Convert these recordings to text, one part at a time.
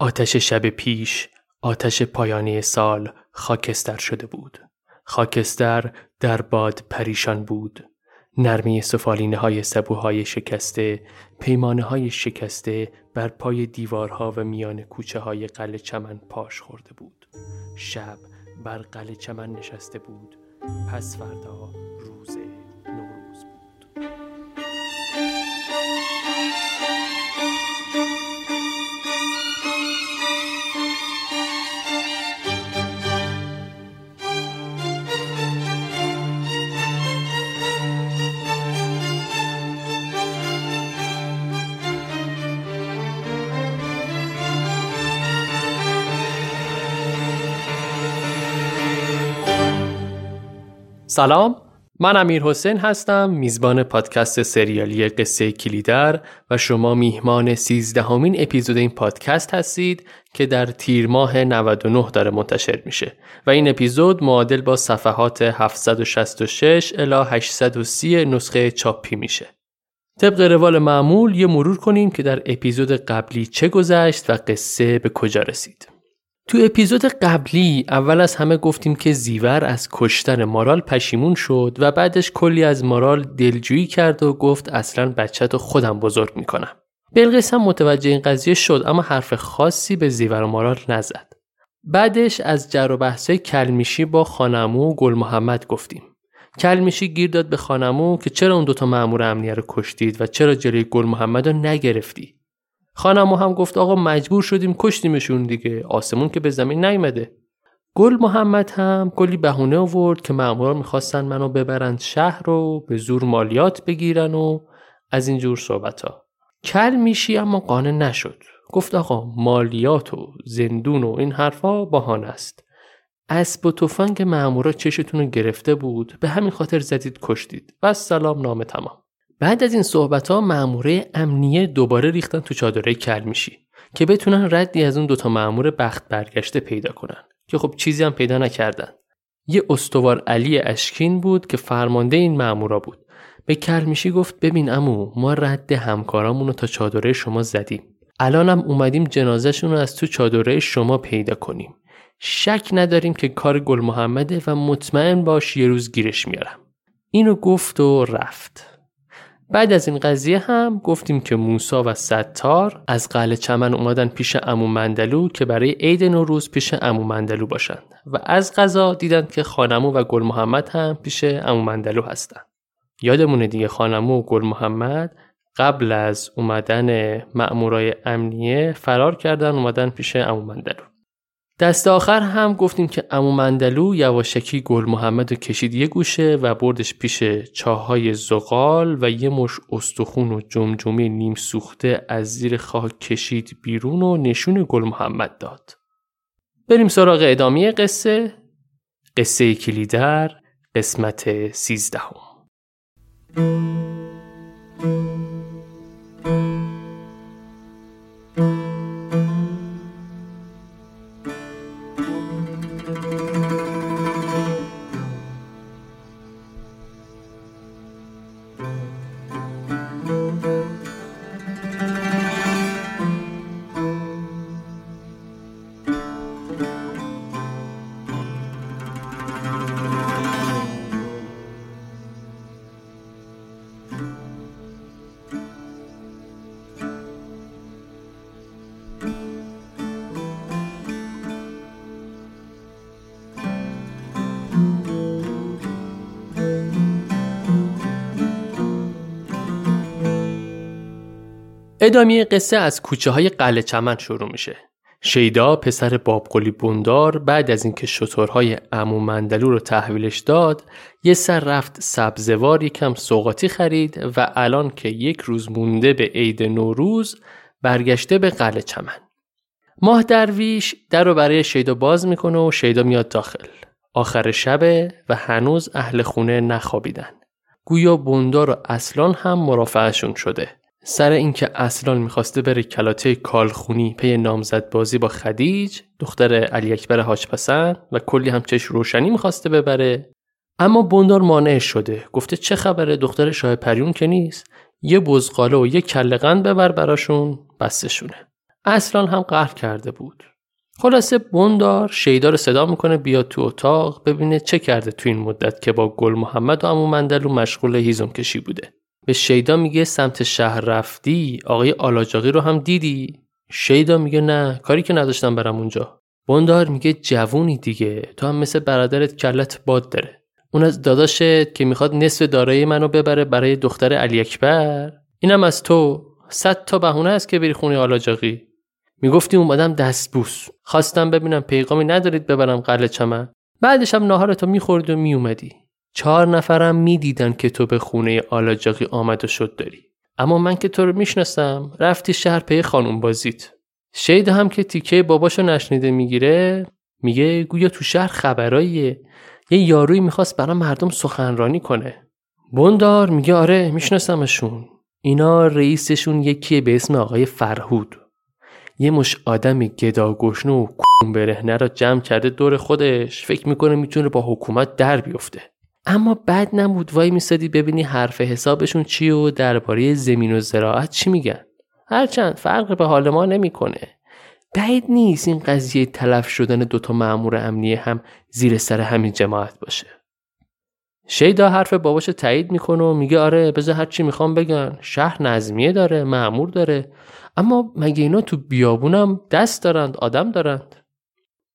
آتش شب پیش آتش پایانی سال خاکستر شده بود. خاکستر در باد پریشان بود. نرمی سفالینه های سبوهای شکسته پیمانه های شکسته بر پای دیوارها و میان کوچه های قل چمن پاش خورده بود. شب بر قل چمن نشسته بود. پس فردا روزه. سلام. من امیر حسین هستم میزبان پادکست سریالی قصه کلیدر و شما میهمان سیزدهمین اپیزود این پادکست هستید که در تیر ماه 99 داره منتشر میشه و این اپیزود معادل با صفحات 766 الی 830 نسخه چاپی میشه. طبق روال معمول یه مرور کنیم که در اپیزود قبلی چه گذشت و قصه به کجا رسید. تو اپیزود قبلی اول از همه گفتیم که زیور از کشتن مارال پشیمون شد و بعدش کلی از مارال دلجویی کرد و گفت اصلا بچه تو خودم بزرگ می‌کنم. بلقیس هم متوجه این قضیه شد اما حرف خاصی به زیور و مارال نزد. بعدش از جر و بحثای کلمیشی با خانمو و گل محمد گفتیم. کلمیشی گیر داد به خانمو که چرا اون دوتا مأمور امنیه رو کشتید و چرا جلوی گل محمد رو نگرفتی خانمو هم گفت آقا مجبور شدیم کشتیمشون دیگه. آسمون که به زمین نیمده گل محمد هم کلی بهونه آورد که مامورا می‌خواستن منو ببرند شهر رو به زور مالیات بگیرن و از این جور صحبت ها کل میشی اما قانع نشد. گفت آقا مالیات و زندون و این حرفا بهانه است. اسب و تفنگ مامورا چشتون رو گرفته بود. به همین خاطر زدید کشتید. و سلام نامه تمام. بعد از این صحبت ها ماموره امنیه دوباره ریختن تو چادره کل میشی که بتونن ردی از اون دوتا مامور بخت برگشته پیدا کنن که خب چیزی هم پیدا نکردن. یه استوار علی اشکین بود که فرمانده این مامورا بود. به کرمیشی گفت ببین امو ما رد همکارامون رو تا چادره شما زدیم. الانم اومدیم جنازهشون رو از تو چادره شما پیدا کنیم. شک نداریم که کار گل محمده و مطمئن باش یه روز گیرش میارم اینو گفت و رفت. بعد از این قضیه هم گفتیم که موسا و ستار از قلعه چمن اومدن پیش امو مندلو که برای عید نوروز پیش امو مندلو باشند و از غذا دیدن که خانمو و گل محمد هم پیش امو مندلو هستن. یادمونه دیگه خانمو و گل محمد قبل از اومدن مأمورای امنیه فرار کردن اومدن پیش امو مندلو. دست آخر هم گفتیم که امو مندلو یواشکی گل محمد رو کشید یه گوشه و بردش پیش چاهای زغال و یه مش استخون و جمجمه نیم سوخته از زیر خاک کشید بیرون و نشون گل محمد داد. بریم سراغ ادامه قصه قصه کلیدر قسمت سیزدهم. ادامه قصه از کوچه های قلعه چمن شروع میشه. شیدا پسر بابقلی بوندار بعد از اینکه شطورهای امو مندلو رو تحویلش داد یه سر رفت سبزوار یکم سوقاتی خرید و الان که یک روز مونده به عید نوروز برگشته به قلعه چمن. ماه درویش در رو برای شیدا باز می‌کنه و شیدا میاد داخل. آخر شبه و هنوز اهل خونه نخوابیدن. گویا بوندار و اصلان هم مرافعشون شده. سر اینکه اصلان می‌خواسته بره کلاته کالخونی پی نامزد بازی با خدیج دختر علی اکبر حاجپسند و کلی هم چش روشنی می‌خواسته ببره. اما بوندار مانع شده. گفته چه خبره؟ دختر شاه پریون که نیست. یه بزغاله و یه کلقند ببر براشون بستشونه. اصلا هم قهر کرده بود. خلاصه بندار شیدا رو صدا می‌کنه بیاد تو اتاق ببینه چه کرده تو این مدت که با گل محمد و امو مندلو مشغول هیزم کشی بوده. به شیدا میگه سمت شهر رفتی آقای آلاجاقی رو هم دیدی؟ شیدا میگه نه کاری که نداشتم برم اونجا. بندار میگه جوونی دیگه تو هم مثل برادرت کلت باد داره. اون از داداشت که می‌خواد نصف دارایی منو ببره برای دختر علی اکبر. اینم از تو. صد تا بهونه است که بری خونه آلاجاقی. می‌گفتی اومدم دستبوس. خواستم ببینم پیغامی ندارید ببرم قلعه چمن. بعدش هم ناهارتو می‌خورد و میومدی. چهار نفرم می‌دیدن که تو به خونه آلاجاقی آمد و شد داری. اما من که تو رو می‌شناسم رفتی شهر پی خانوم بازیت. شید هم که تیکه باباشو نشنیده می‌گیره میگه گویا تو شهر خبراییه. یه یارویی می‌خواست برای مردم سخنرانی کنه. بندار میگه آره میشناسمشون. اینا رئیسشون یکیه به اسم آقای فرهود. یه مش آدم گداگشنه و کون برهنه را جمع کرده دور خودش. فکر می‌کنه می‌تونه با حکومت در بیفته. اما بعد نبود وای میسادی ببینی حرف حسابشون چی و درباره زمین و زراعت چی میگن. هرچند فرق به حال ما نمی‌کنه. بعید نیست این قضیه تلف شدن دوتا معمور امنیه هم زیر سر همین جماعت باشه. شیدا حرف باباش تایید می‌کنه و میگه آره بذار هر چی می‌خوام بگن. شهر نظمیه داره معمور داره. اما مگه اینا تو بیابونم دست دارند آدم دارند؟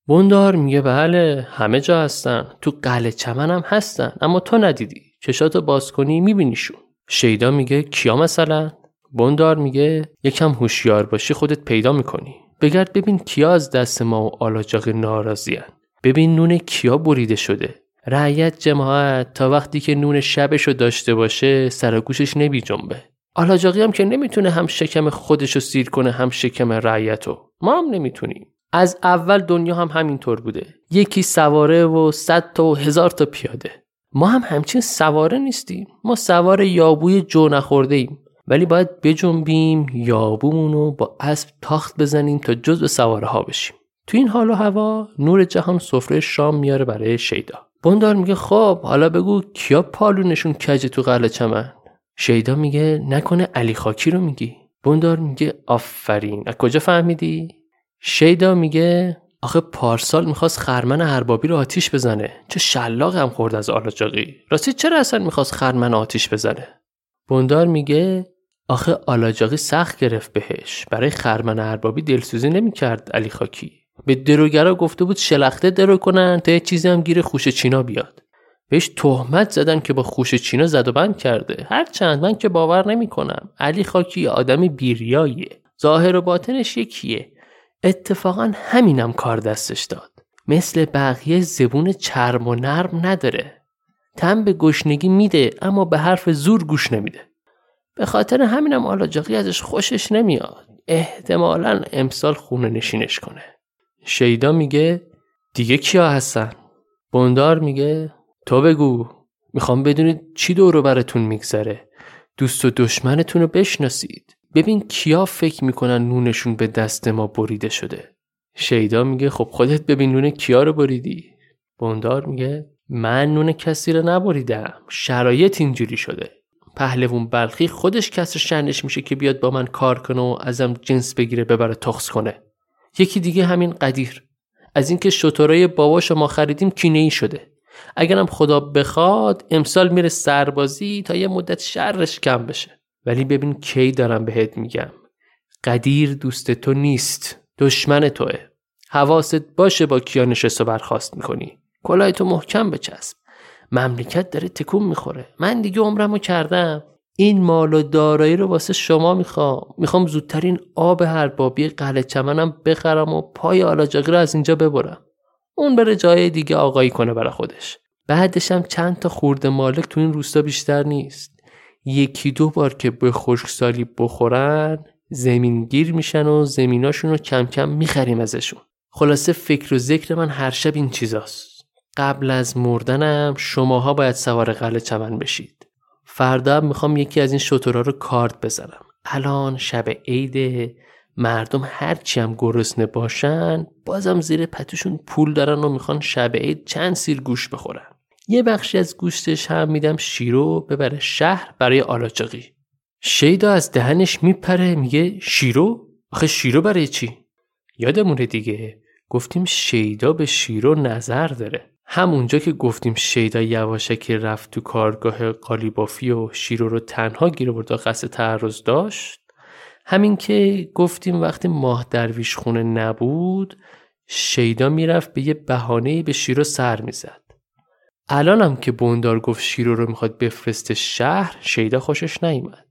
بوندار میگه بله همه جا هستن. تو قلعه چمن هم هستن. اما تو ندیدی. چشاتو باز کنی میبینیشون. شیدا میگه کیا مثلا؟ بوندار میگه یکم هوشیار باشی خودت پیدا می‌کنی. بگرد ببین کیا از دست ما و آلاجاق ناراضیان ببین نون کیا بریده شده. رعیت جماعت تا وقتی که نون شبشو داشته باشه سر گوشش نبی جنبه. آلاجاقی هم که نمی‌تونه هم شکم خودشو سیر کنه هم شکم رعیتو. ما هم نمی‌تونیم. از اول دنیا هم همینطور بوده. یکی سواره و صد تا و هزار تا پیاده. ما هم همچین سواره نیستیم. ما سوار یابوی جو نخورده ایم. ولی باید بجنبیم یابومونو با اسب تاخت بزنیم تا جزء سواره ها بشیم. تو این حال و هوا نور جهان سفره شام میاره برای شیدا. بندار میگه خب حالا بگو کیا پالونشون کج تو قلعه چمن؟ شیدا میگه نکنه علی خاکی رو میگی. بندار میگه آفرین. از کجا فهمیدی؟ شیدا میگه آخه پارسال می‌خواست خرمن اربابی رو آتیش بزنه. چه شلاق هم خورد از آلاجاقی. راستی چرا اصلا می‌خواست خرمن آتیش بزنه؟ بندار میگه آخه آلاجاقی سخت گرفت بهش. برای خرمن اربابی دلسوزی نمی‌کرد علی خاکی. به دروگرا گفته بود شلخته درو کنن تا چیزی هم گیر خوش چینا بیاد. بهش تهمت زدن که با خوش چینا زد و بند کرده. هرچند من که باور نمی‌کنم. علی خاکی آدم بیریاییه. ظاهر و باطنش یکیه. اتفاقا همینم کار دستش داد. مثل بقیه زبون چرم و نرم نداره. تم به گشنگی میده اما به حرف زور گوش نمیده. به خاطر همینم آلاجاقی ازش خوشش نمیاد. احتمالا امسال خونه نشینش کنه. شیدا میگه دیگه کیا هستن؟ بندار میگه تو بگو می‌خوام بدونید چی دورو براتون میگذره. دوست و دشمنتون رو بشناسید. ببین کیا فکر می‌کنن نونشون به دست ما بریده شده. شیدا میگه خب خودت ببین نون کیا رو بریدی. بندار میگه من نون کسی رو نبریدم. شرایط اینجوری شده. پهلوون بلخی خودش کسر شنش میشه که بیاد با من کار کنه و ازم جنس بگیره ببره تخص کنه. یکی دیگه همین قدیر. از اینکه شطورای باباش ما خریدیم کینه ای شده. اگرم خدا بخواد امسال میره سربازی تا یه مدت شرش کم بشه. ولی ببین کی دارم بهت میگم. قدیر دوست تو نیست دشمن توه. حواست باشه با کیا نشست و برخواست می‌کنی. کلاه تو محکم بچسب. مملکت داره تکون می‌خوره. من دیگه عمرمو کردم. این مال و دارایی رو واسه شما می‌خوام. می‌خوام زودترین آب هر بابی قلعه چمنم بخرم و پای آلاجاقی رو از اینجا ببرم. اون بره جای دیگه آقایی کنه برای خودش. بعدش هم چند تا خورده مالک تو این روستا بیشتر نیست. یکی دو بار که به خشکسالی بخورن زمینگیر میشن و زمیناشون رو کم کم می‌خریم ازشون. خلاصه فکر و ذکر من هر شب این چیزاست. قبل از مردنم شماها باید سوار قلعه چمن بشید. فردا می‌خوام یکی از این شطورها رو کارت بزنم. الان شب عیده مردم هرچی هم گرسنه باشن بازم زیر پتوشون پول دارن و می‌خوان شب عید چند سیر گوش بخورن. یه بخشی از گوشتش هم میدم شیرو ببره شهر برای آلاجاقی شیدا از دهنش میپره میگه شیرو؟ آخه شیرو برای چی؟ یادمونه دیگه گفتیم شیدا به شیرو نظر داره. همونجا که گفتیم شیدا یواشکی رفت تو کارگاه قالیبافی و شیرو رو تنها گیر برد و قصد تعرض داشت. همین که گفتیم وقتی ماه درویش خونه نبود شیدا می‌رفت به یه بهانه به شیرو سر می‌زد. الانم که بوندار گفت شیرو رو می‌خواد بفرسته شهر شیدا خوشش نیومد.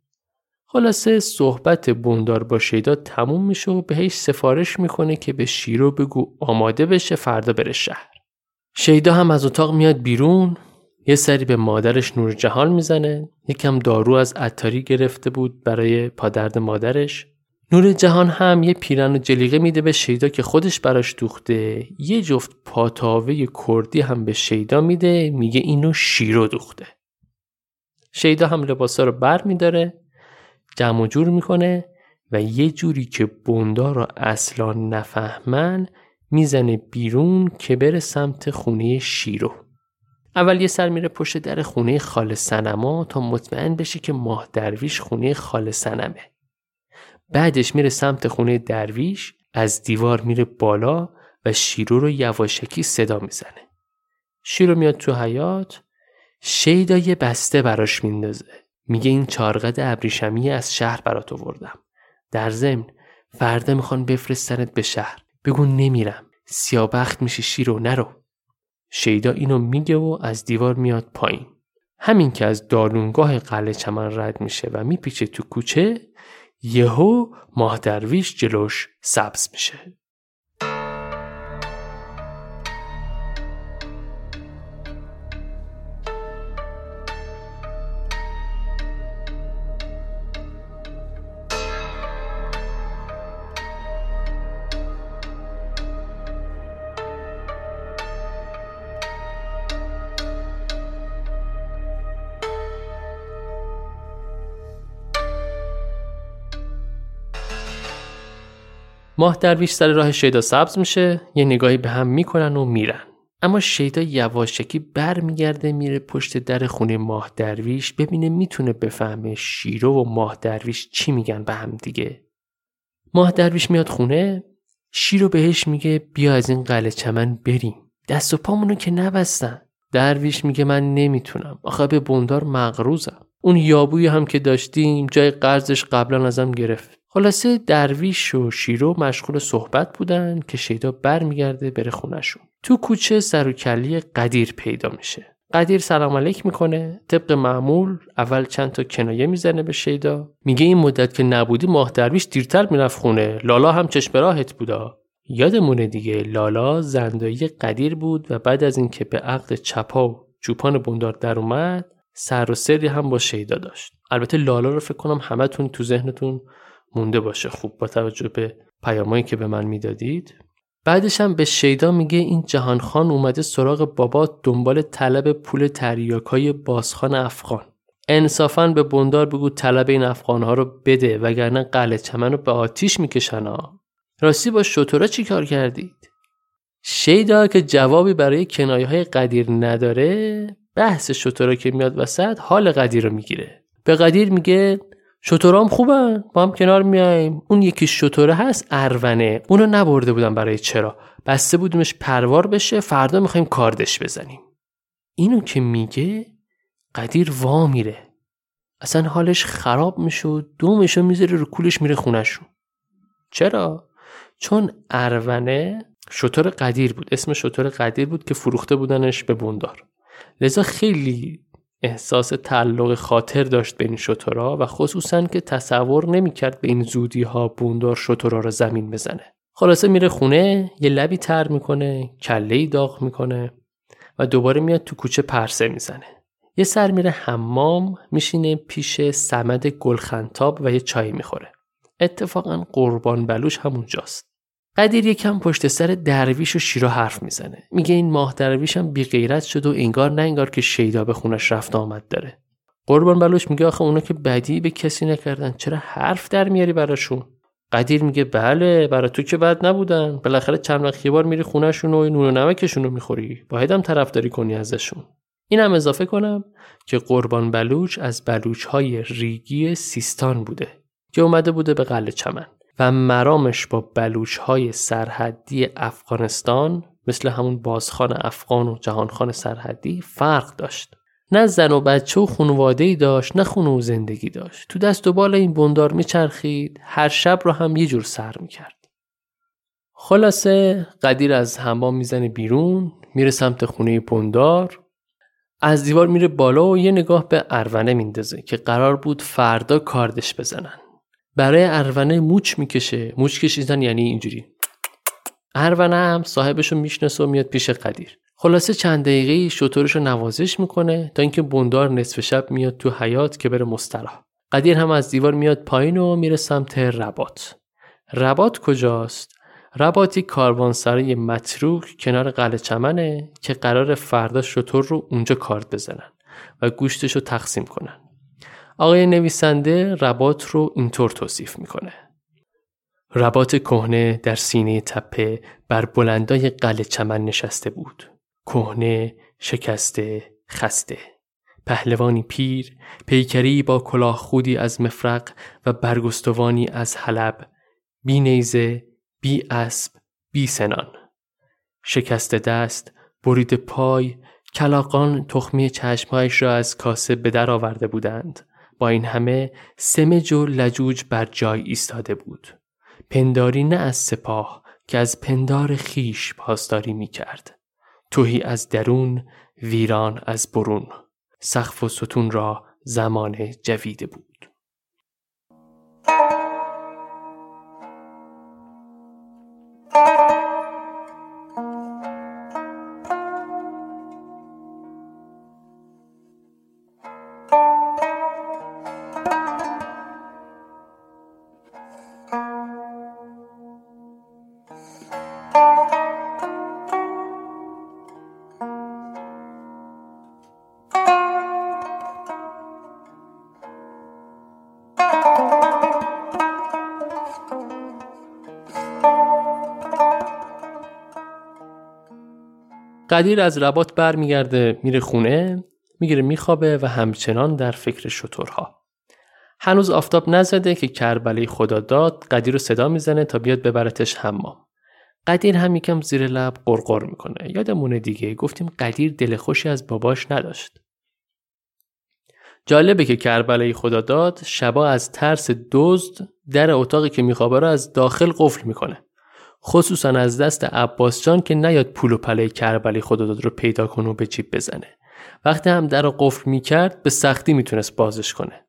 خلاصه صحبت بوندار با شیدا تموم میشه و بهش سفارش می‌کنه که به شیرو بگو آماده بشه فردا بره شهر. شیدا هم از اتاق میاد بیرون یه سری به مادرش نور جهان می‌زنه یکم دارو از عطاری گرفته بود برای پادرد مادرش. نور جهان هم یه پیرن و جلیقه میده به شیدا که خودش براش دوخته. یه جفت پاتاوه کردی هم به شیدا میده میگه اینو شیرو دوخته. شیدا هم لباسا رو بر میداره جمع و جور می‌کنه و یه جوری که بوندا رو اصلا نفهمن می‌زنه بیرون که بره سمت خونه شیرو. اول یه سر میره پشت در خونه خال سنما تا مطمئن بشه که ماه درویش خونه خال سنمه بعدش میره سمت خونه درویش از دیوار میره بالا و شیرو رو یواشکی صدا می‌زنه. شیرو میاد تو حیات شیدا یه بسته براش میندازه. میگه این چارقد ابریشمی از شهر برات آوردم. در ضمن فردا می‌خوان بفرستنت به شهر. بگو نمیرم. سیابخت میشه شیرو نرو. شیدا اینو میگه و از دیوار میاد پایین. همین که از دارونگاه قلعه چمن رد میشه و میپیچه تو کوچه یهو ماه درویش جلوش سبز میشه. ماه درویش سر راه شیدا سبز میشه یه نگاهی به هم می‌کنن و میرن. اما شیدا یواشکی برمیگرده میره پشت در خونه ماه درویش ببینه می‌تونه بفهمه شیرو و ماه درویش چی میگن به هم دیگه. ماه درویش میاد خونه شیرو بهش میگه بیا از این قلعه چمن بریم. دست و پامونو که نبستن. درویش میگه من نمی‌تونم. آخه به بندار مغروزم. اون یابوی هم که داشتیم جای قرضش قبلا ازم گرفت. خلاصه درویش و شیرو مشغول صحبت بودن که شیدا برمیگرده بره خونشون تو کوچه سر و کلی قدیر پیدا میشه. قدیر سلام علیک می‌کنه طبق معمول اول چند تا کنایه می‌زنه به شیدا. میگه این مدت که نبودی ماه درویش دیرتر می‌رفت خونه. لالا هم چشم راهت بودا. یادمونه دیگه لالا زندایی قدیر بود و بعد از اینکه به عقد چپا و چوپان بندار در اومد سر و سری هم با شیدا داشت. البته لالا رو فکر کنم همتون تو ذهنتون مونده باشه. خوب با توجه به پیامایی که به من می‌دادید. بعدش هم به شیدا میگه این جهان خان اومده سراغ بابا دنبال طلب پول تریاکای بازخان افغان. انصافا به بندار بگو طلب این افغانها رو بده وگرنه قلعه چمن رو به آتیش می‌کشن ها. راستی با شطورا چی کار کردید؟ شیدا که جوابی برای کنایه های قدیر نداره بحث شطورا که میاد وسط حال قدیر رو می‌گیره. به قدیر میگه شطورام خوبن با هم کنار میایم. اون یکی شطوره هست ارونه اونو نبرده بودم برای چرا. بسته بودیمش پروار بشه فردا می‌خوایم کاردش بزنیم. اینو که میگه قدیر وا میره. اصلا حالش خراب میشه و دومشو می‌ذاره رو کولش میره خونشون چرا؟ چون ارونه شطور قدیر بود. اسم شطور قدیر بود که فروخته بودنش به بوندار. لذا خیلی احساس تعلق خاطر داشت به این شطورا و خصوصا که تصور نمی‌کرد به این زودی ها بوندار شطورا را زمین بزنه. خلاصه میره خونه یه لبی تر می‌کنه کله داغ می‌کنه و دوباره میاد تو کوچه پرسه می‌زنه. یه سر میره حمام میشینه پیش سمد گلخنتاب و یه چای می‌خوره. اتفاقا قربان بلوش همونجاست. قدیر یکم پشت سر درویش و شیرا حرف می‌زنه. میگه این ماه درویش هم بی غیرت شد و انگار نه انگار که شیدا به خونش رفت آمد داره. قربان بلوش میگه آخه اونا که بدی به کسی نکردن. چرا حرف در میاری براشون؟ قدیر میگه بله برا تو که بد نبودن. بالاخره چند وقت یه بار میری خونهشون و نون و نمکشون رو می‌خوری. باید هم طرفداری کنی ازشون. اینم اضافه کنم که قربان بلوچ از بلوچ های ریگی سیستان بوده که اومده بوده به قلعه چمن. و مرامش با بلوش های سرحدی افغانستان مثل همون بازخان افغان و جهانخان سرحدی فرق داشت. نه زن و بچه و خانواده داشت نه خونه و زندگی داشت. تو دست و بال این بندار میچرخید هر شب رو هم یه جور سر می‌کرد. خلاصه قدیر از حمام می‌زنه بیرون میره سمت خونه بندار از دیوار میره بالا و یه نگاه به ارونه میندازه که قرار بود فردا کاردش بزنن برای ارونه موچ می‌کشه. موچ کشیدن یعنی اینجوری. ارونه هم صاحبشو می‌شناسه و میاد پیش قدیر. خلاصه چند دقیقه شطورش رو نوازش می‌کنه تا اینکه بندار نصف شب میاد تو حیات که بره مستراح. قدیر هم از دیوار میاد پایین و میره سمت ربات ربات کجاست؟ رباتی کاروانسرای متروک کنار قلعه چمنه که قرار فردا شطور رو اونجا کارت بزنن و گوشتش تقسیم کنن. آقای نویسنده ربات رو اینطور توصیف می‌کنه. ربات کهنه در سینه تپه بر بلندای قلعه چمن نشسته بود. کهنه، شکسته، خسته. پهلوانی پیر، پیکری با کلاه خودی از مفرق و برگستوانی از حلب، بی نیزه، بی اسب بی سنان شکست دست برید پای کلاقان تخمی چشمهایش را از کاسه به در آورده بودند با این همه سمج و لجوج بر جای ایستاده بود. پنداری نه از سپاه که از پندار خیش پاسداری می کرد توهی از درون ویران از برون. سقف و ستون را زمان جویده بود. قدیر از ربات برمیگرده میره خونه می‌گیره میخوابه و همچنان در فکر شطورها. هنوز آفتاب نزده که کربلی خدا داد قدیر رو صدا می‌زنه تا بیاد ببرتش حمام. قدیر هم یکم زیر لب قرقر می‌کنه. یادمونه دیگه گفتیم قدیر دل خوشی از باباش نداشت. جالبه که کربلای خدا داد شبا از ترس دزد در اتاقی که میخوابه رو از داخل قفل می‌کنه. خصوصا از دست عباس جان که نیاد پول و پله کربلی خداداد رو پیدا کنه و به جیب بزنه. وقتی هم در رو قفل می‌کرد به سختی می‌تونست بازش کنه.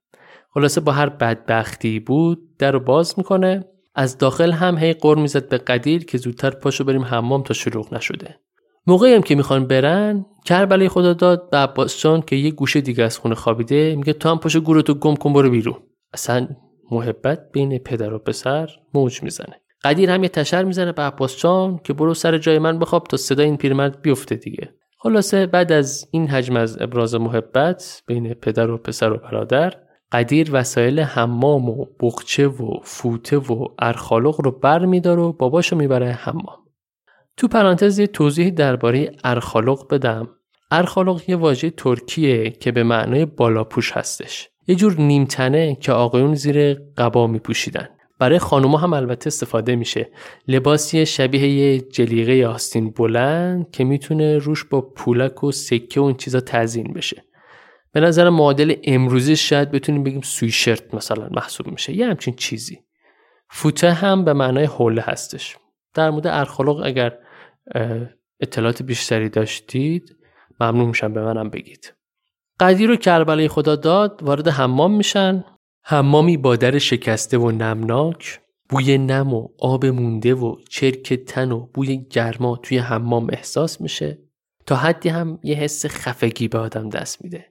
خلاصه با هر بدبختی بود در رو باز می‌کنه. از داخل هم هی قر می‌زد به قدیر که زودتر پاشو بریم حمام تا شروع نشده. موقعی هم که می‌خوان برن کربلای خدا داد به عباس جان که یه گوشه دیگه از خونه خوابیده میگه تو هم پاشو گورتو گم کن برو بیرون. اصلا محبت بین پدر و پسر موج می‌زنه. قدیر هم یه تشر می‌زنه به عباس جان که برو سر جای من بخواب تا صدای این پیرمرد بیفته دیگه. خلاصه بعد از این حجم از ابراز محبت بین پدر و پسر و برادر قدیر وسایل حمام و بخچه و فوته و ارخالق رو بر میدار و باباشو می‌بره حمام. تو پرانتز یه توضیح درباره ارخالق بدم. ارخالق یه واژه ترکیه که به معنای بالاپوش هستش. یه جور نیمتنه که آقایون زیر قبا میپوشیدن. برای خانوما هم البته استفاده میشه. لباسی شبیه یه جلیقه آستین بلند که می‌تونه روش با پولک و سکه و این چیزا تزین بشه. به نظر معادل امروزی شاید بتونیم بگیم سویشرت مثلا محسوب میشه. یه همچین چیزی. فوته هم به معنای حوله هستش. در مورد ارخالق اگر اطلاعات بیشتری داشتید ممنون میشم به منم بگید. قدیر و کربلای خدا داد وارد حمام میشن. حمامی با در شکسته و نمناک بوی نم و آب مونده و چرک تن و بوی گرما توی حمام احساس میشه تا حدی هم یه حس خفگی به آدم دست میده.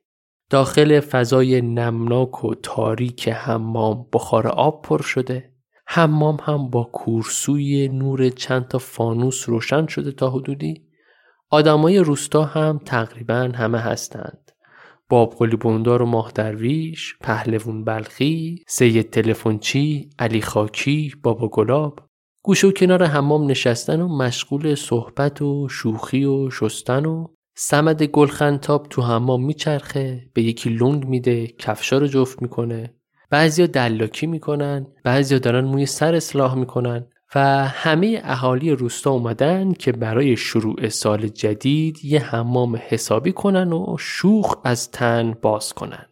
داخل فضای نمناک و تاریک حمام بخار آب پر شده. حمام هم با کورسوی نور چند تا فانوس روشن شده تا حدودی. آدمای روستا هم تقریبا همه هستند. بابقلی بوندار و ماه درویش، پهلوون بلخی، سید تلفنچی، علی خاکی، بابا گلاب. گوش و کنار حمام نشستن و مشغول صحبت و شوخی و شستن و سمد گلخنتاب تو حمام میچرخه به یکی لنگ میده کفشا رو جفت می‌کنه. بعضیا دلاکی می‌کنن بعضیا دارن موی سر اصلاح می‌کنن. و همه اهالی روستا اومدن که برای شروع سال جدید یه حمام حسابی کنن و شوخ از تن باز کنن.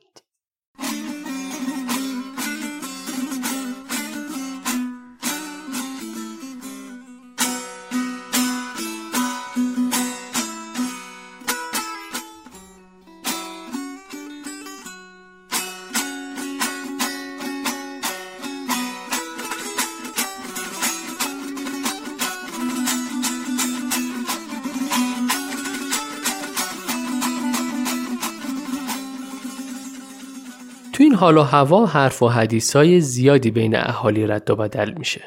حال و هوا حرف و حدیث های زیادی بین اهالی رد و بدل میشه.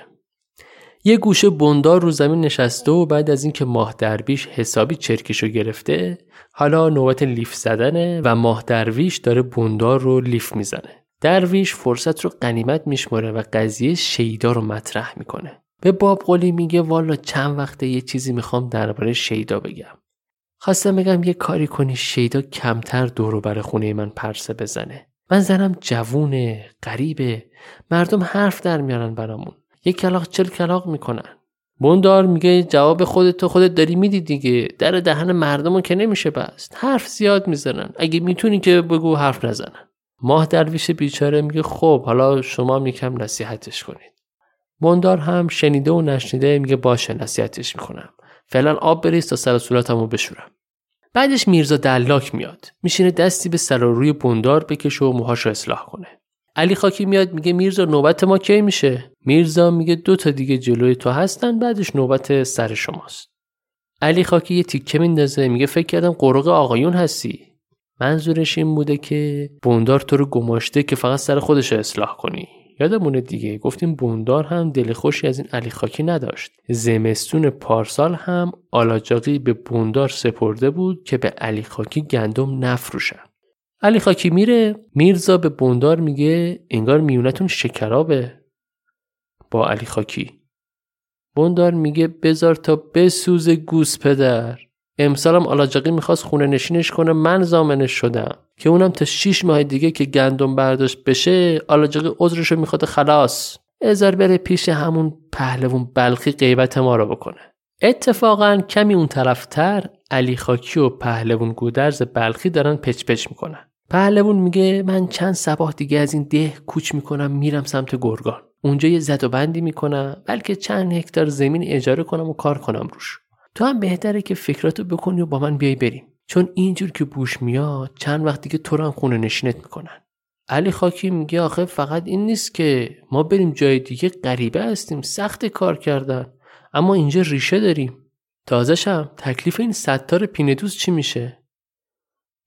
یه گوشه بندار رو زمین نشسته و بعد از اینکه ماه درویش حسابی چرکشو گرفته حالا نوبت لیف زدنه و ماه درویش داره بندار رو لیف می‌زنه. درویش فرصت رو قنیمت میشمره و قضیه شیدا رو مطرح می‌کنه. به باب قولی میگه والا چند وقته یه چیزی می‌خوام درباره شیدا بگم. خواستم بگم یه کاری کنی شیدا کمتر دورو بر خونه من پرسه بزنه. من زنم جوونه غریبه مردم حرف در میارن برامون. یک کلاق چل کلاق می‌کنن. بوندار میگه جواب خودت تو خودت داری میدی دیگه. در دهن مردمو که نمیشه بست. حرف زیاد می‌زنن. اگه می‌تونی که بگو حرف نزنن. ماه درویش بیچاره میگه خب حالا شما هم یکم نصیحتش کنید. بوندار هم شنیده و نشنیده میگه باشه نصیحتش می‌کنم. فعلا آب بریز تا سر صورتمو بشورم. بعدش میرزا دلاک میاد. میشینه دستی به سر روی بندار بکشه و موهاشو اصلاح کنه. علی خاکی میاد میگه میرزا نوبت ما کی میشه؟ میرزا میگه دو تا دیگه جلوی تو هستن بعدش نوبت سر شماست. علی خاکی یه تیکه میندازه میگه فکر کردم قرق آقایون هستی. منظورش این بوده که بندار تو رو گماشته که فقط سر خودش اصلاح کنی. یادمونه دیگه گفتیم بوندار هم دل خوشی از این علی خاکی نداشت. زمستون پارسال هم آلاجاقی به بوندار سپرده بود که به علی خاکی گندم نفروشن. علی خاکی میره میرزا به بوندار میگه انگار میونتون شکرابه. با علی خاکی. بوندار میگه بذار تا بسوز گوس پدر. امسالم آلاجاقی می‌خواست خونه نشینش کنه من زامنش شدم. که اونم تا 6 ماه دیگه که گندم برداشت بشه آلاجاقی عذرشو می‌خواد خلاص. ازار بره پیش همون پهلوون بلخی غیبت ما رو بکنه. اتفاقا کمی اون طرفتر علی خاکی و پهلوون گودرز بلخی دارن پچ پچ می‌کنن. پهلوون میگه من چند سباه دیگه از این ده کوچ می‌کنم میرم سمت گرگان. اونجا یه زد و بندی می‌کنم بلکه چند هکتار زمین اجاره کنم و کار کنم روش. تو هم بهتره که فکراتو بکنی و با من بیای بریم. چون اینجور که بوش میاد چند وقت دیگه تو رو هم خونه نشینت می‌کنن. علی خاکی میگه آخه فقط این نیست که ما بریم جای دیگه غریبه هستیم سخت کار کردن. اما اینجا ریشه داریم. تازه هم تکلیف این ستار پیندوز چی میشه؟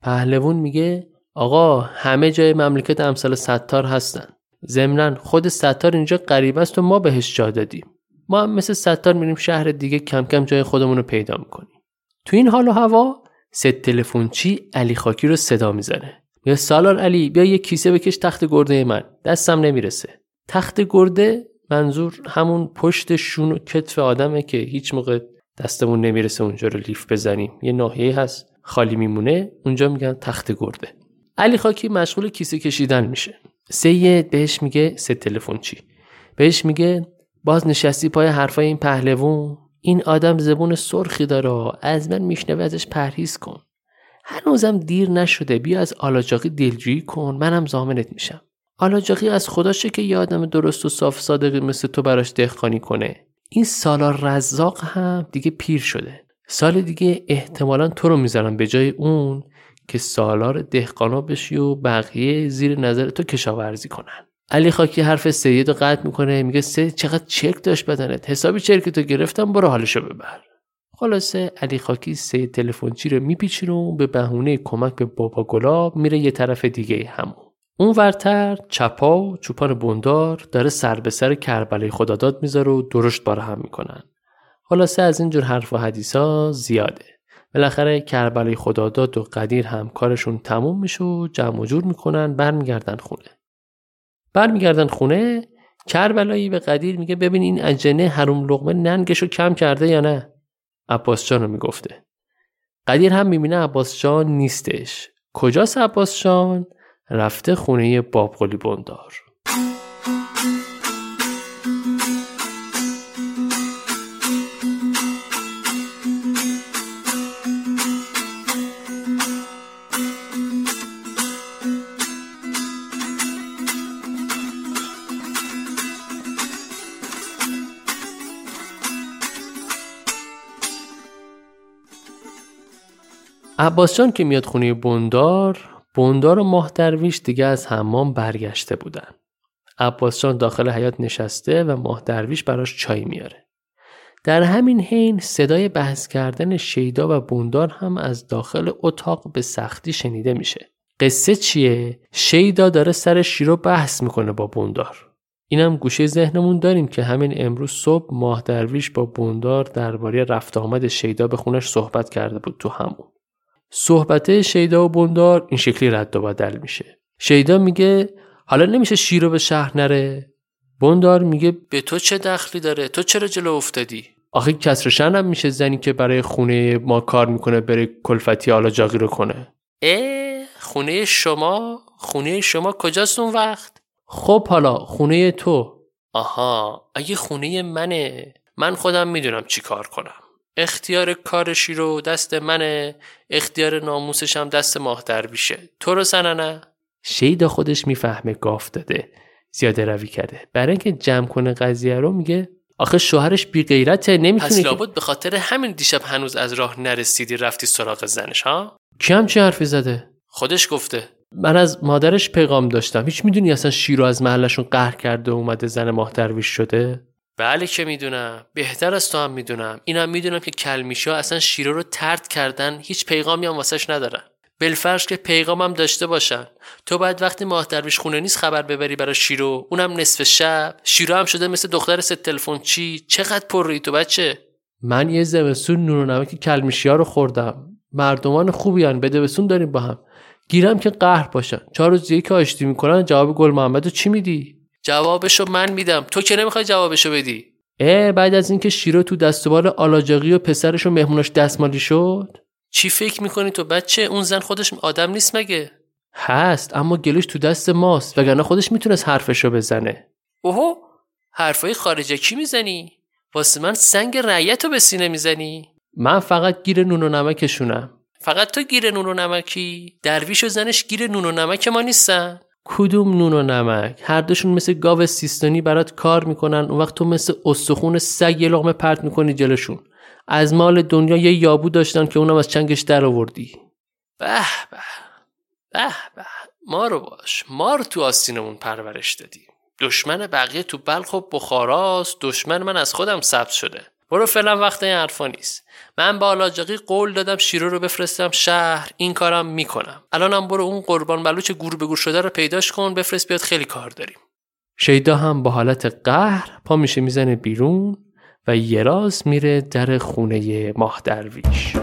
پهلوون میگه آقا همه جای مملکت امثال ستار هستن. ضمنا خود ستار اینجا غریبه است و ما بهش جا دادیم. ما هم مثل ستار میریم شهر دیگه کم کم جای خودمون رو پیدا می‌کنیم. تو این حال و هوا ست تلفنچی علی خاکی رو صدا می‌زنه. یا سالار علی بیا یه کیسه بکش تخت گرده من. دستم نمی‌رسه. تخت گرده منظور همون پشت شون و کتف آدمه که هیچ موقع دستمون نمی‌رسه اونجا رو لیف بزنیم. یه ناحیه هست خالی میمونه اونجا میگن تخت گرده. علی خاکی مشغول کیسه کشیدن میشه. سید بهش میگه ست تلفنچی. بهش میگه باز نشستی پای حرفای این پهلوون این آدم زبون سرخی داره از من میشنوه ازش پرهیز کن. هنوزم دیر نشده بیا از آلاجاقی دلجویی کن منم زامنت میشم. آلاجاقی از خداشه که یه آدم درست و صاف صادقی مثل تو براش دهخانی کنه. این سالار رزاق هم دیگه پیر شده. سال دیگه احتمالا تو رو می‌ذارم به جای اون که سالار دهقانا بشی و بقیه زیر نظر تو کشاورزی کنن. علی خاکی حرف سید رو قطع می‌کنه میگه سید چقدر چرک داشت بدنت. حسابی چرک تو گرفتم برو حالشو ببر. خلاصه علی خاکی سید تلفنچی رو میپیچونه و به بهونه کمک به بابا گلاب میره یه طرف دیگه همون. اون ورتر چپا و چوپان بندار داره سر به سر کربلای خداداد می‌ذاره و درشت باره هم می‌کنن. خلاصه از اینجور حرف و حدیثا زیاده. بالاخره کربلای خداداد و قدیر هم کارشون تموم میشه و جمع و جور می‌کنن برمیگردن خونه. برمیگردن خونه کربلایی به قدیر میگه ببین این اجنه حروم لقمه ننگشو کم کرده یا نه؟ عباس جان رو می‌گفته. قدیر هم می‌بینه عباس جان نیستش. کجاست عباس جان؟ رفته خونه بابقلی بندار. عباس جان که میاد خونه بندار بندار و ماه درویش دیگه از حمام برگشته بودن عباس جان داخل حیات نشسته و ماه درویش براش چای میاره در همین حین صدای بحث کردن شیدا و بوندار هم از داخل اتاق به سختی شنیده میشه. قصه چیه؟ شیدا داره سر شیرو بحث می‌کنه با بوندار. اینم گوشه ذهنمون داریم که همین امروز صبح ماه درویش با بوندار درباره رفت آمد شیدا به خونش صحبت کرده بود تو همون. صحبته شیدا و بوندار این شکلی رد و بدل میشه. شیدا میگه حالا نمیشه شیرو به شهر نره؟ بوندار میگه به تو چه دخلی داره؟ تو چرا جلو افتادی؟ آخه کسر هم میشه زنی که برای خونه ما کار می‌کنه بره کلفتی آلاجاقی رو کنه. اه خونه شما؟ خونه شما کجاست اون وقت؟ خب حالا خونه تو. آها اگه خونه منه من خودم می‌دونم چی کار کنم. اختیار کارشی رو دست منه اختیار ناموسش هم دست ماه بیشه. تو رو سننه. شیدا خودش می‌فهمه گاف داده. زیاده روی کرده. برای اینکه جمع کنه قضیه رو میگه آخه شوهرش بی غیرته نمی‌تونه پس لابد به خاطر همین دیشب هنوز از راه نرسیدی رفتی سراغ زنش ها؟ کی هم چه حرفی زده؟ خودش گفته. من از مادرش پیغام داشتم. هیچ می‌دونی اصلا شیرو از محلشون قهر کرده و اومده زن ماه درویش شده؟ بله که می‌دونم. بهتر از تو هم می‌دونم. اینم می‌دونم که کلمیشا اصلا شیرو رو ترد کردن هیچ پیغامی هم واسش ندارن بلفرش که پیغامم داشته باشن. تو باید وقتی ماه درویش خونه نیست خبر ببری برای شیرو. اونم نصف شب. شیرو هم شده مثل دختر ست تلفن. چی؟ چقدر پر روی تو بچه؟ من یه زمستون نور و نمک کلمیشی ها رو خوردم. مردمان خوبیان بده بسون داریم با هم. گیرم که قهر باشن. چهار روز که آشتی می‌کنن جواب گل محمد چی میدی؟ جوابشو من میدم. تو که نمی‌خوای جوابشو بدی؟ اه بعد از اینکه شیرو تو دستوال آلاجاقی و پسرش و مهموناش دستمالی شد؟ چی فکر می‌کنی تو بچه؟ اون زن خودش آدم نیست مگه؟ هست اما گلوش تو دست ماست وگرنه خودش می‌تونست حرفشو بزنه. اوهو حرفای خارجه کی می‌زنی؟ واسه من سنگ رعیت رو به سینه می‌زنی. من فقط گیر نون و نمکشونم. فقط تو گیر نون و نمکی؟ درویش و زنش گیر نون و نمک ما نیستن. کدوم نون و نمک؟ هر دوشون مثل گاو سیستانی برات کار می‌کنن. اون وقت تو مثل استخون سگ یه لغمه پرت می‌کنی جلشون از مال دنیا یه یابو داشتن که اونم از چنگش در آوردی. به به به به. ما رو باش. ما رو تو آستینمون پرورش دادی. دشمن بقیه تو بلخ و بخاراست. دشمن من از خودم ثبت شده. برو فعلا وقت این حرفا نیست. من با آلاجاقی قول دادم شیرو رو بفرستم شهر. این کارم می‌کنم. الانم برو اون قربان بلوچ گور به گور شده رو پیداش کن بفرست بیاد خیلی کار داریم. شیدا هم با حالت قهر پا میشه می‌زنه بیرون و یه راست میره در خونه ماه درویش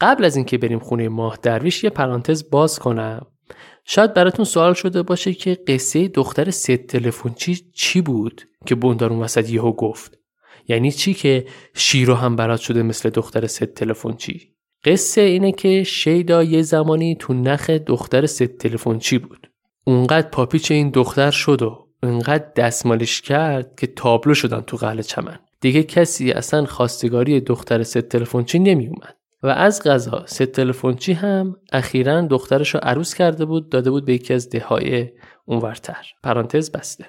قبل از اینکه بریم خونه ماه درویش یه پرانتز باز کنم. شاید براتون سوال شده باشه که قصه دختر سید تلفنچی چی بود که بندار اون وسط یهو گفت. یعنی چی که شیرو هم برات شده مثل دختر سید تلفنچی؟ قصه اینه که شیدا یه زمانی تو نخ دختر سید تلفنچی بود. اونقدر پاپیچ این دختر شد و اونقدر دستمالش کرد که تابلو شدن تو قلعه چمن. دیگه کسی اصلا خواستگاری دختر سید تلفنچی نمی اومد و از قضا سید تلفنچی هم اخیرا دخترش رو عروس کرده بود داده بود به یکی از دههای اونورتر. پرانتز بسته.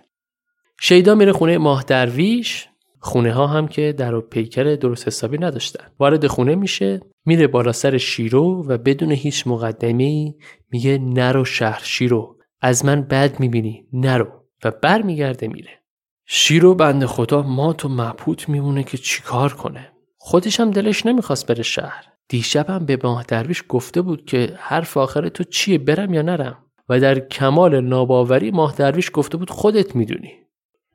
شیدا میره خونه ماه درویش. خونه ها هم که در و پیکر درست حسابی نداشتن. وارد خونه میشه میره بالا سر شیرو و بدون هیچ مقدمه میگه نرو شهر شیرو از من بد می‌بینی نرو. و بر میگرده میره. شیرو بند خدا ما تو مبهوت میمونه که چیکار کنه. خودش هم دلش نمی‌خواست بره شهر. دیشبم به ماه درویش گفته بود که حرف آخر تو چیه برم یا نرم؟ و در کمال ناباوری ماه درویش گفته بود خودت می‌دونی.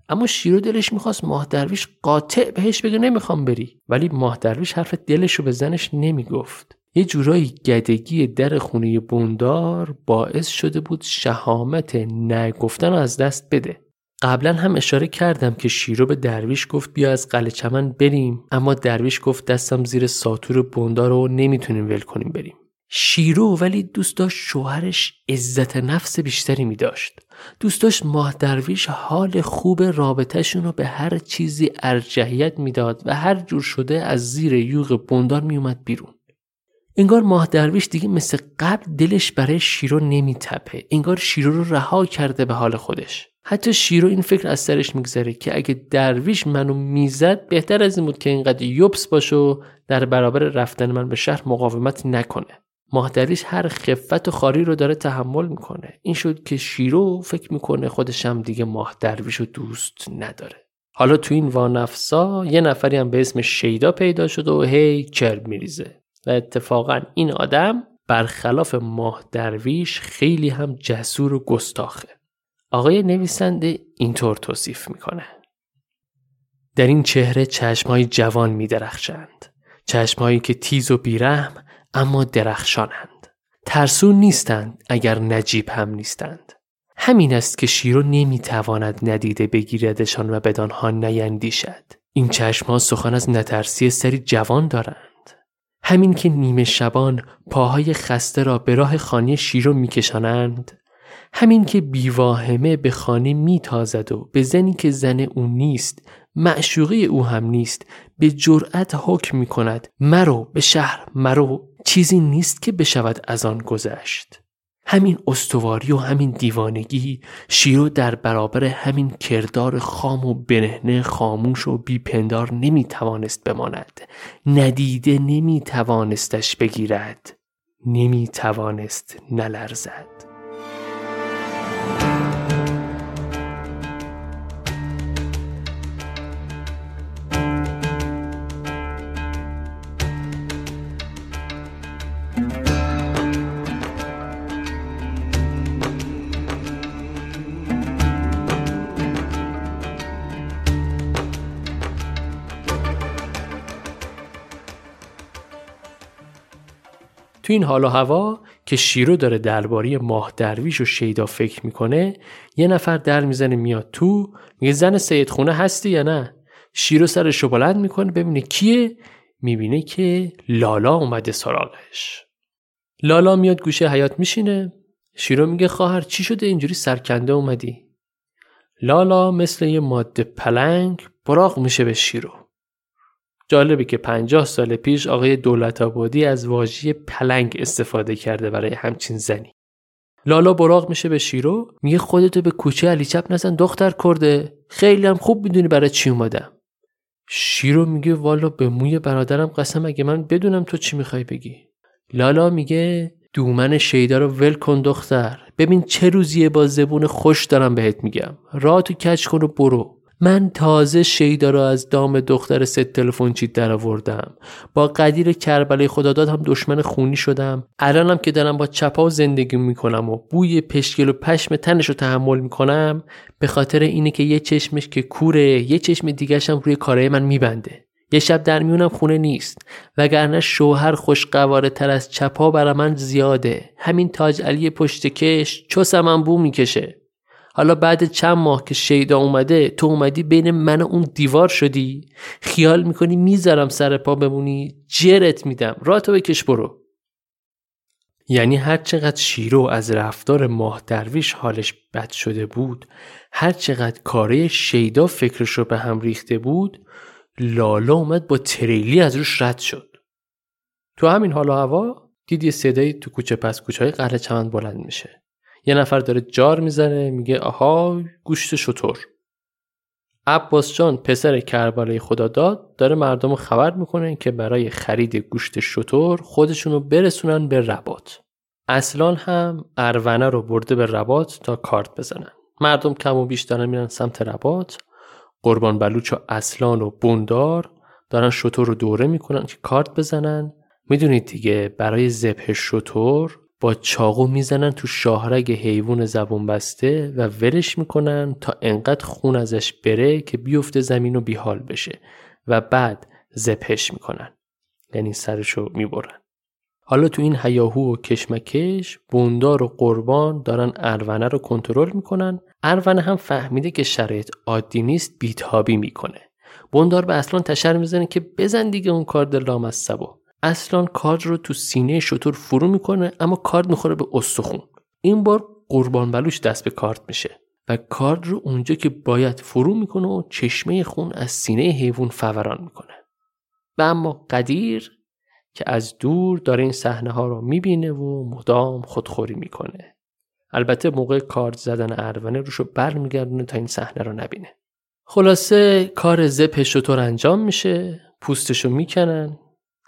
اما شیرو دلش می‌خواست ماه درویش قاطع بهش بگه نمی‌خوام بری. ولی ماه درویش حرف دلش رو به زنش نمی‌گفت. یه جورایی گدگی در خونه بوندار باعث شده بود شهامت نگفتن از دست بده. قبلا هم اشاره کردم که شیرو به درویش گفت بیا از قلعه چمن بریم اما درویش گفت دستم زیر ساتور بوندار رو نمی‌تونیم ول کنیم بریم شیرو ولی دوست داشت شوهرش عزت نفس بیشتری می داشت. دوست داشت ماه درویش حال خوب رابطهشون رو به هر چیزی ارجحیت می‌داد و هر جور شده از زیر یوغ بندار می اومد بیرون. انگار ماه درویش دیگه مثل قبل دلش برای شیرو نمیتپه. انگار شیرو رو رها کرده به حال خودش. حتی شیرو این فکر از سرش میگذره که اگه درویش منو می‌زد بهتر از این بود که اینقدر یوبس باشه و در برابر رفتن من به شهر مقاومت نکنه. ماهدریش هر خفت و خاری رو داره تحمل می‌کنه این شد که شیرو فکر می‌کنه خودش هم دیگه ماه درویش رو دوست نداره حالا تو این وانفسا یه نفری هم به اسم شیدا پیدا شد و هی کرب میریزه و اتفاقا این آدم برخلاف ماه درویش خیلی هم جسور و گستاخه. آقای نویسنده اینطور توصیف می‌کنه. در این چهره چشمهای جوان میدرخشند. چشمهایی که تیز و بیرحم اما درخشانند. ترسون نیستند اگر نجیب هم نیستند. همین است که شیرو نمی‌تواند ندیده بگیردشان و بدانها نیندیشد. این چشمها سخن از نترسی سری جوان دارند. همین که نیمه شبان پاهای خسته را به راه خانه شیرو میکشانند همین که بیواهمه به خانه میتازد و به زنی که زن او نیست معشوقی او هم نیست به جرأت حکم می کند مرو به شهر مرو چیزی نیست که بشود از آن گذشت. همین استواری و همین دیوانگی شیرو در برابر همین کردار خام و برهنه خاموش و بیپندار نمی توانست بماند. ندیده نمی توانستش بگیرد. نمی توانست نلرزد. تو این حال و هوا که شیرو داره درباره ماه درویش و شیدا فکر می‌کنه یه نفر در می‌زنه میاد تو میگه زن سید خونه هستی یا نه؟ شیرو سرش رو بلند می‌کنه ببینه کیه؟ می‌بینه که لالا اومده سراغش. لالا میاد گوشه حیات میشینه. شیرو میگه خواهر چی شده اینجوری سرکنده اومدی؟ لالا مثل یه ماده پلنگ براغ میشه به شیرو. جالبه که 50 سال پیش آقای دولت آبادی از واژه پلنگ استفاده کرده برای همچین زنی. لالا براغ میشه به شیرو میگه خودتو به کوچه علی چپ نزن دختر کرده. خیلی هم خوب می‌دونی برای چی اومدم. شیرو میگه والا به موی برادرم قسم اگه من بدونم تو چی می‌خوای بگی. لالا میگه دومن شیدا رو ول کن دختر. ببین چه روزیه با زبون خوش دارم بهت میگم. راه تو کچ کن و برو. من تازه شیدا را از دام دختر ست تلفن چیت در آوردم با قدیر کربلای خداداد هم دشمن خونی شدم. الانم که دارم با چپا زندگی می‌کنم و بوی پشکل و پشم تنش رو تحمل می‌کنم به خاطر اینه که یه چشمش که کوره یه چشم دیگرش هم روی کارهای من میبنده. یه شب در میونم خونه نیست. وگرنه شوهر خوشقواره تر از چپا برا من زیاده. همین تاج علی پشت کش چوسم بو می‌کشه. حالا بعد چند ماه که شیدا اومده تو اومدی بین من و اون دیوار شدی؟ خیال می‌کنی می‌ذارم سر پا بمونی؟ جرت میدم. راتو بکش برو. یعنی هر چقدر شیرو از رفتار ماه درویش حالش بد شده بود هر چقدر کاره شیدا فکرش رو به هم ریخته بود لالا اومد با تریلی از روش رد شد. تو همین حال و هوا دید یه صدایی تو کوچه پس کوچه های چمن بلند میشه. یه نفر داره جار می‌زنه میگه آها گوشت شطور. عباس جان پسر کربلای خدا داد داره مردم رو خبر می‌کنه که برای خرید گوشت شطور خودشونو برسونن به ربات اصلان هم ارونه رو برده به ربات تا کارت بزنن. مردم کم و بیش دارن میرن سمت ربات قربان بلوچ و اصلان و بوندار دارن شطور رو دوره می‌کنن که کارت بزنن. می‌دونید دیگه برای ذبح شطور با چاقو می‌زنن تو شاهرگ حیوان زبون بسته و ولش می‌کنن تا انقدر خون ازش بره که بیفته زمین و بیحال بشه و بعد زپش می‌کنن. یعنی سرشو می‌برن. حالا تو این هیاهو و کشمکش بوندار و قربان دارن ارونه رو کنترل می‌کنن. ارونه هم فهمیده که شرایط عادی نیست بیتابی می‌کنه. بوندار به اصلان تشر می‌زنه که بزن دیگه اون کارد لامصبو. اصلان کارد رو تو سینه شطور فرو می‌کنه اما کارد می‌خوره به استخون. این بار قربان بلوش دست به کارد میشه و کارد رو اونجا که باید فرو می‌کنه و چشمه خون از سینه حیوان فوران می‌کنه. و اما قدیر که از دور داره این صحنه ها رو می‌بینه و مدام خودخوری می‌کنه. البته موقع کارد زدن ارونه روشو برمیگردونه تا این صحنه رو نبینه. خلاصه کار زپ شطور انجام میشه پوستشو می‌کنن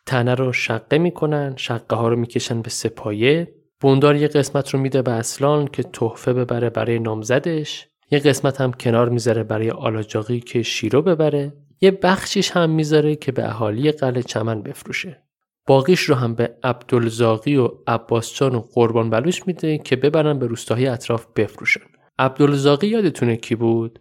تنه رو شقه می‌کنن شقه ها رو می‌کشن به سپایه. بوندار یه قسمت رو میده به اصلان که تحفه ببره برای نامزدش. یه قسمت هم کنار می‌ذاره برای آلاجاقی که شیرو ببره. یه بخشیش هم می‌ذاره که به اهالی قلعه چمن بفروشه. باقیش رو هم به عبدالزاقی و عباسچان و قربان بلوش میده که ببرن به روستاهای اطراف بفروشن. عبدالزاقی یادتونه کی بود؟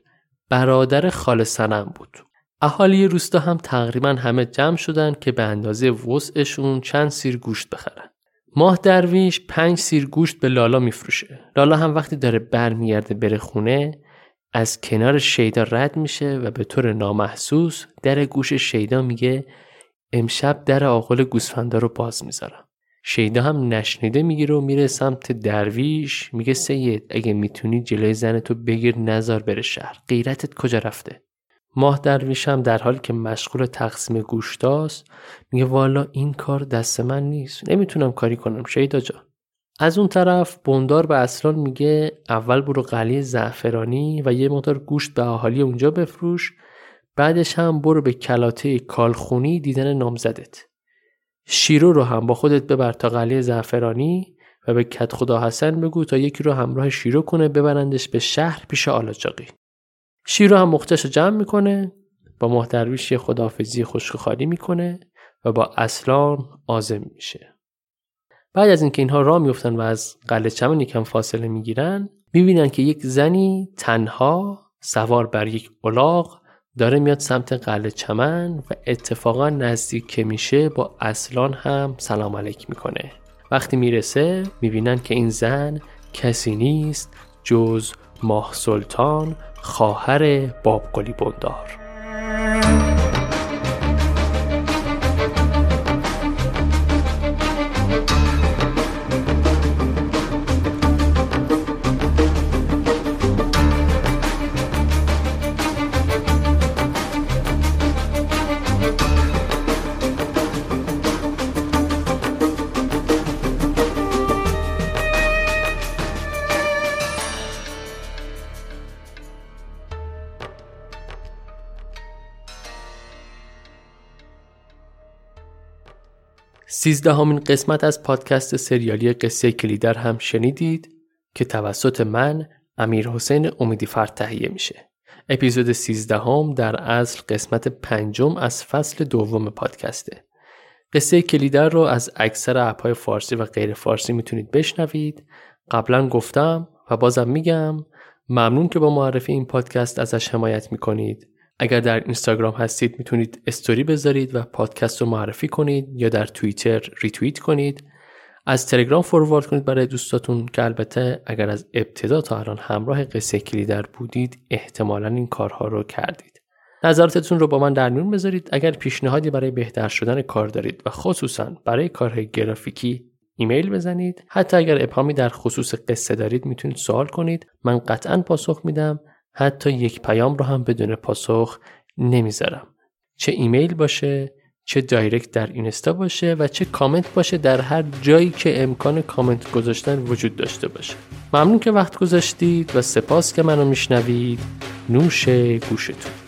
برادر خال سنم بود. اهالی روستا هم تقریبا همه جمع شدن که به اندازه وسعشون چند سیر گوشت بخرن. ماه درویش پنج سیر گوشت به لالا میفروشه. لالا هم وقتی داره برمیگرده بره خونه از کنار شیدا رد میشه و به طور نامحسوس در گوش شیدا میگه امشب در آقل گوسفندا رو باز می‌ذارم. شیدا هم نشنیده می‌گیره و میره سمت درویش میگه سید اگه می‌تونی جلوی زن تو بگیر نزار بره شهر. غیرتت کجا رفته؟ ماه درویش هم در حالی که مشغول تقسیم گوشتاست میگه والا این کار دست من نیست. نمی‌تونم کاری کنم شیدا جان. از اون طرف بوندار به اصلان میگه اول برو قلیه زعفرانی و یه مقدار گوشت به اهالی اونجا بفروش بعدش هم برو به کلاته کالخونی دیدن نامزدت. شیرو رو هم با خودت ببر تا قلیه زعفرانی و به کت خدا حسن بگو تا یکی رو همراه شیرو کنه ببرندش به شهر پیش آلاجاقی شیرو هم مختش رو جمع می‌کنه با محترویش یه خدافزی خشکخالی می‌کنه و با اصلان آزم میشه. بعد از اینکه اینها راه میفتن و از قلعه چمن یکم فاصله می‌گیرن می‌بینن که یک زنی تنها سوار بر یک الاغ داره میاد سمت قلعه چمن و اتفاقا نزدیک که میشه با اصلان هم سلام علیک می‌کنه. وقتی می‌رسه می‌بینن که این زن کسی نیست جز ماه سلطان خواهر باب قلی بندار. سیزدهمین قسمت از پادکست سریالی قصه کلیدر هم شنیدید که توسط من امیر حسین امیدی فرد تهیه میشه. اپیزود سیزدهم در اصل قسمت پنجم از فصل دوم پادکسته. قصه کلیدر رو از اکثر اپهای فارسی و غیر فارسی می‌تونید بشنوید. قبلا گفتم و بازم میگم ممنون که با معرفی این پادکست ازش حمایت می‌کنید. اگر در اینستاگرام هستید می‌تونید استوری بذارید و پادکست رو معرفی کنید یا در توییتر ریتوییت کنید. از تلگرام فوروارد کنید برای دوستاتون که البته اگر از ابتدا تا الان همراه قصه کلیدر بودید احتمالا این کارها رو کردید. نظراتتون رو با من در میون بذارید. اگر پیشنهادی برای بهتر شدن کار دارید و خصوصا برای کارهای گرافیکی ایمیل بزنید حتی اگر ابهامی در خصوص قصه دارید می‌تونید سوال کنید. من قطعا پاسخ میدم. حتی یک پیام رو هم بدون پاسخ نمی‌ذارم. چه ایمیل باشه چه دایرکت در اینستا باشه و چه کامنت باشه در هر جایی که امکان کامنت گذاشتن وجود داشته باشه. ممنون که وقت گذاشتید و سپاس که منو میشنوید. نوش گوشتون.